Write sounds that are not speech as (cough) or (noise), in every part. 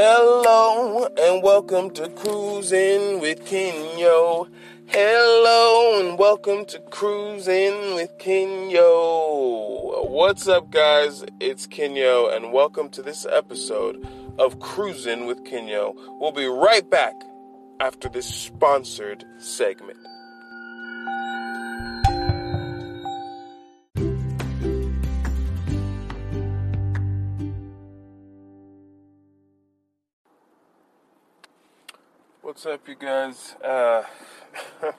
Hello and welcome to Cruising with Kenyo. Hello and welcome to Cruising with Kenyo. What's up, guys? It's Kenyo, and welcome to this episode of Cruising with Kenyo. We'll be right back after this sponsored segment. What's up, you guys? Uh, (laughs)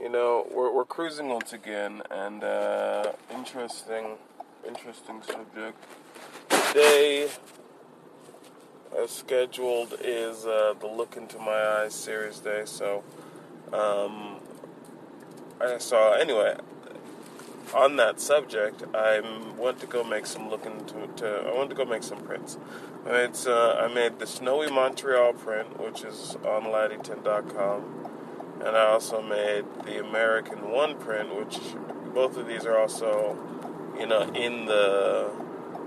you know, we're, we're cruising once again, and uh, interesting, interesting subject. Today, as scheduled, is uh, the Look Into My Eyes series day. So, um, I saw anyway. On that subject, I went to go make some look into. To, I went to go make some prints. I made, uh, I made the Snowy Montreal print, which is on Laddington.com, and I also made the American One print, which both of these are also, you know, in the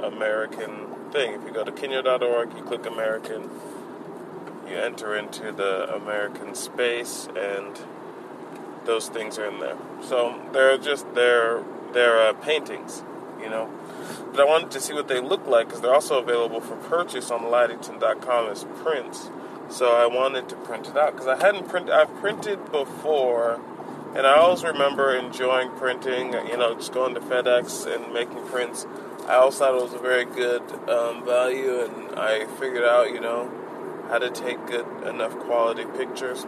American thing. If you go to Kenyo.org, you click American, you enter into the American space, and those things are in there. So they're just they're they're uh, paintings, you know. But I wanted to see what they look like because they're also available for purchase on Laddington.com as prints. So I wanted to print it out because I hadn't printed. I've printed before, and I always remember enjoying printing. You know, just going to FedEx and making prints. I always thought it was a very good um, value, and I figured out, you know, how to take good enough quality pictures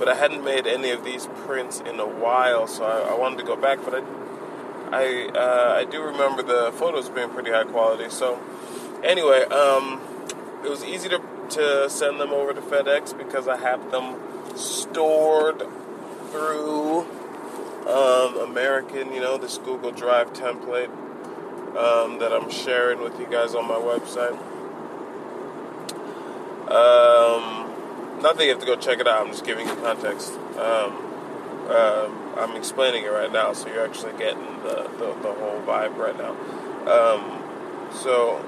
but I hadn't made any of these prints in a while, so I, I wanted to go back. But I, I, uh, I do remember the photos being pretty high quality. So, anyway, um, it was easy to to send them over to FedEx because I have them stored through um, American, you know, this Google Drive template um, that I'm sharing with you guys on my website. Um, not that you have to go check it out. I'm just giving you context. Um, um, I'm explaining it right now, so you're actually getting the, the, the whole vibe right now. Um, so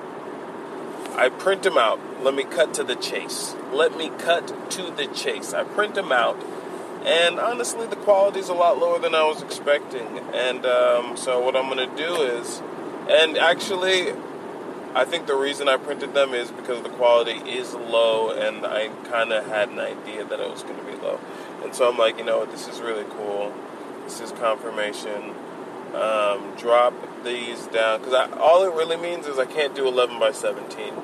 I print them out. Let me cut to the chase. Let me cut to the chase. I print them out, and honestly, the quality is a lot lower than I was expecting. And um, so what I'm going to do is, and actually, I think the reason I printed them is because the quality is low, and I kind of had an idea that it was going to be low. And so I'm like, you know, what, this is really cool. This is confirmation. Um, drop these down because all it really means is I can't do 11 by 17.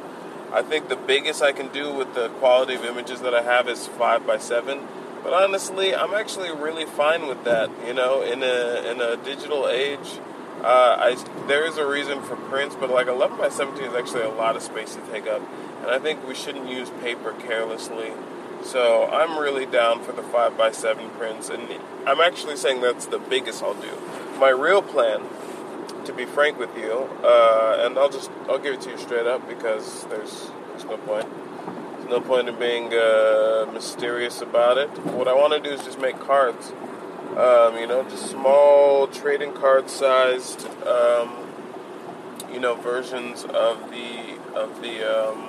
I think the biggest I can do with the quality of images that I have is 5 by 7. But honestly, I'm actually really fine with that. You know, in a in a digital age, uh, I, there is a reason for prints, but like 11 by 17 is actually a lot of space to take up, and I think we shouldn't use paper carelessly. So I'm really down for the 5 by 7 prints, and I'm actually saying that's the biggest I'll do. My real plan, to be frank with you, uh, and I'll just I'll give it to you straight up because there's there's no point. There's no point in being uh, mysterious about it. What I want to do is just make cards. Um, you know, just small trading card sized, um, you know, versions of the of the um,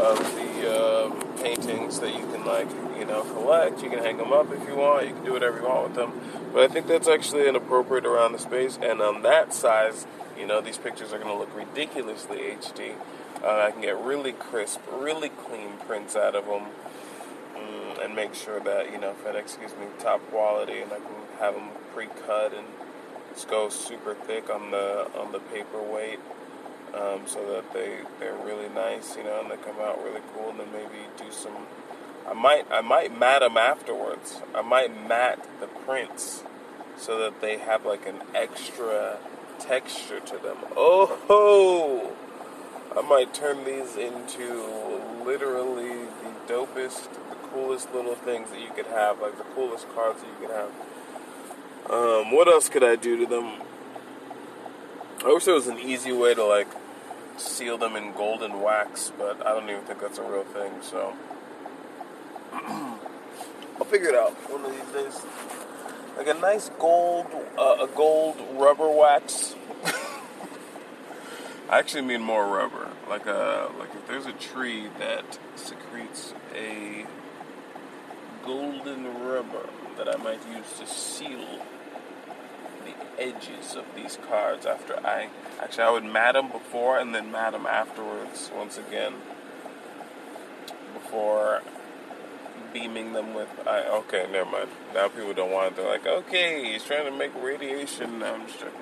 of the um, paintings that you can like, you know, collect. You can hang them up if you want. You can do whatever you want with them. But I think that's actually inappropriate around the space. And on that size, you know, these pictures are going to look ridiculously HD. Uh, I can get really crisp, really clean prints out of them and make sure that you know FedEx gives me top quality, and I can have them pre-cut and just go super thick on the on the paperweight, um, so that they they're really nice, you know, and they come out really cool. And then maybe do some. I might I might mat them afterwards. I might mat the prints so that they have like an extra texture to them. Oh ho! I might turn these into literally the dopest coolest little things that you could have, like the coolest cards that you could have. Um, what else could I do to them? I wish there was an easy way to like seal them in golden wax, but I don't even think that's a real thing. So (clears throat) I'll figure it out one of these days. Like a nice gold, uh, a gold rubber wax. (laughs) I actually mean more rubber. Like a like if there's a tree that secretes a golden rubber that I might use to seal the edges of these cards after I actually I would mat them before and then mat them afterwards once again before beaming them with I okay never mind. Now people don't want it. They're like okay he's trying to make radiation. No, I'm just joking.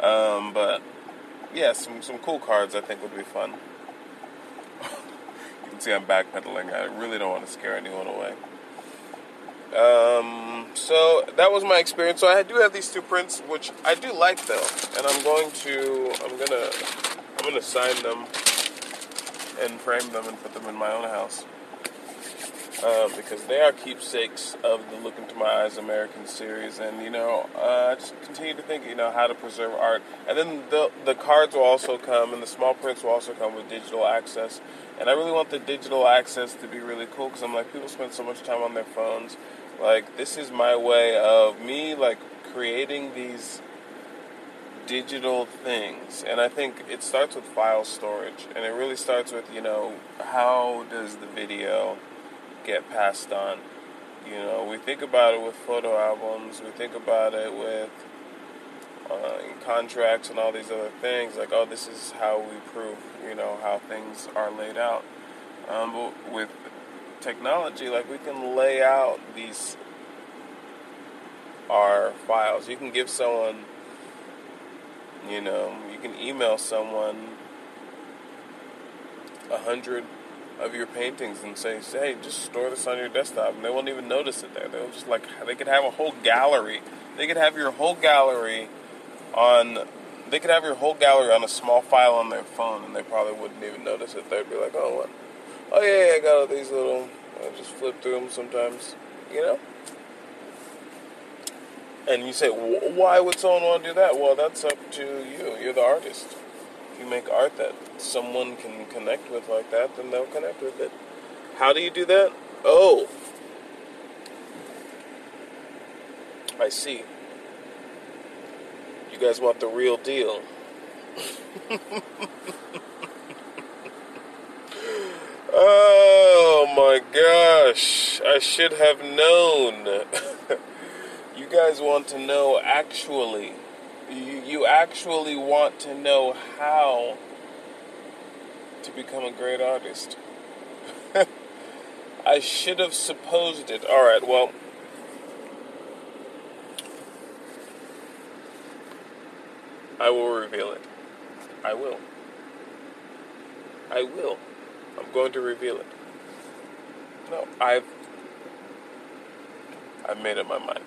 Um, but yeah some some cool cards I think would be fun. (laughs) You can see I'm backpedaling. I really don't want to scare anyone away um, so that was my experience. So I do have these two prints, which I do like though, and I'm going to I'm gonna I'm gonna sign them and frame them and put them in my own house. Uh, because they are keepsakes of the Look Into My Eyes American series, and you know uh, just continue to think you know how to preserve art, and then the the cards will also come, and the small prints will also come with digital access. And I really want the digital access to be really cool because I'm like, people spend so much time on their phones like this is my way of me like creating these digital things. And I think it starts with file storage and it really starts with, you know, how does the video get passed on? You know, we think about it with photo albums, we think about it with uh, contracts and all these other things. Like, oh, this is how we prove, you know, how things are laid out. Um, but with technology, like we can lay out these our files. You can give someone, you know, you can email someone a hundred of your paintings and say, "Hey, just store this on your desktop," and they won't even notice it there. They'll just like they could have a whole gallery. They could have your whole gallery on. They could have your whole gallery on a small file on their phone, and they probably wouldn't even notice it. They'd be like, "Oh, what? Oh yeah, I got all these little." I just flip through them sometimes, you know. And you say, why would someone want to do that? Well, that's up to you. You're the artist. If you make art that someone can connect with like that, then they'll connect with it. How do you do that? Oh, I see. You guys want the real deal. (laughs) oh my gosh, I should have known. (laughs) you guys want to know actually, you, you actually want to know how to become a great artist. (laughs) I should have supposed it. Alright, well. I will reveal it. I will. I will. I'm going to reveal it. No, I've I've made up my mind.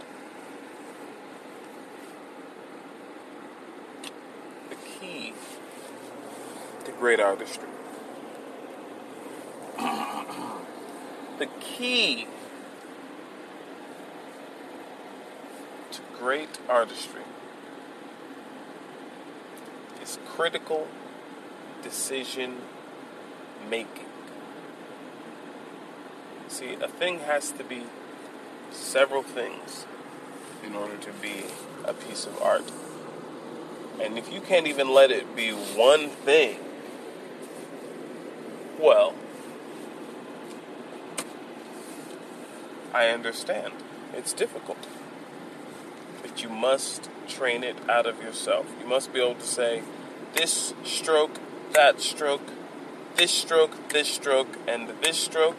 The key to great artistry. (clears throat) the key to great artistry is critical decision making. See, a thing has to be several things in order to be a piece of art. And if you can't even let it be one thing, well, I understand. It's difficult. But you must train it out of yourself. You must be able to say, this stroke, that stroke, this stroke, this stroke, and this stroke.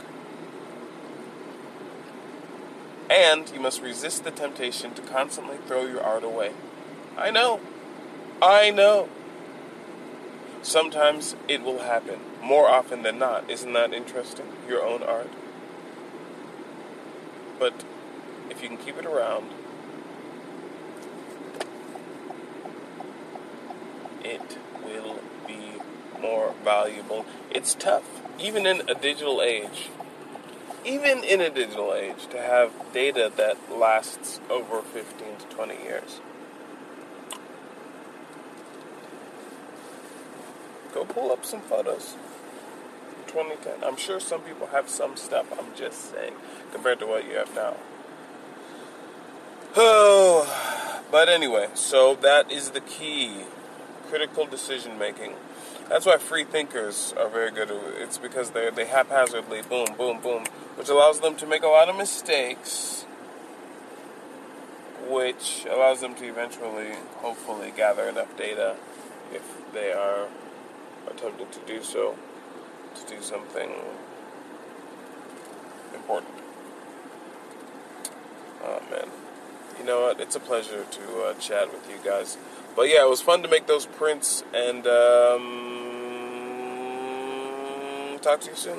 And you must resist the temptation to constantly throw your art away. I know. I know. Sometimes it will happen. More often than not. Isn't that interesting? Your own art. But if you can keep it around, it will be more valuable. It's tough, even in a digital age. Even in a digital age, to have data that lasts over 15 to 20 years. Go pull up some photos. 2010. I'm sure some people have some stuff, I'm just saying, compared to what you have now. Oh, (sighs) but anyway, so that is the key critical decision making. That's why free thinkers are very good. It's because they they haphazardly boom, boom, boom, which allows them to make a lot of mistakes, which allows them to eventually, hopefully, gather enough data if they are attempting to do so to do something important. Oh man, you know what? It's a pleasure to uh, chat with you guys. But yeah, it was fun to make those prints and. Um, talk to you soon.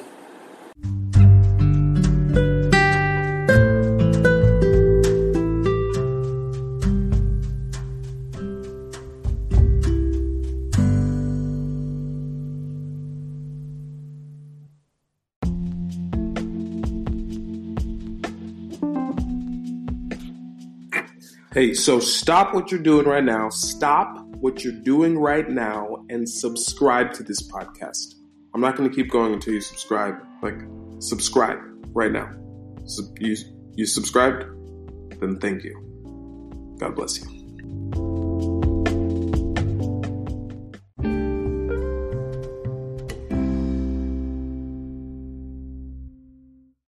Hey, so stop what you're doing right now. Stop what you're doing right now and subscribe to this podcast. I'm not going to keep going until you subscribe. Like, subscribe right now. You, you subscribed? Then thank you. God bless you.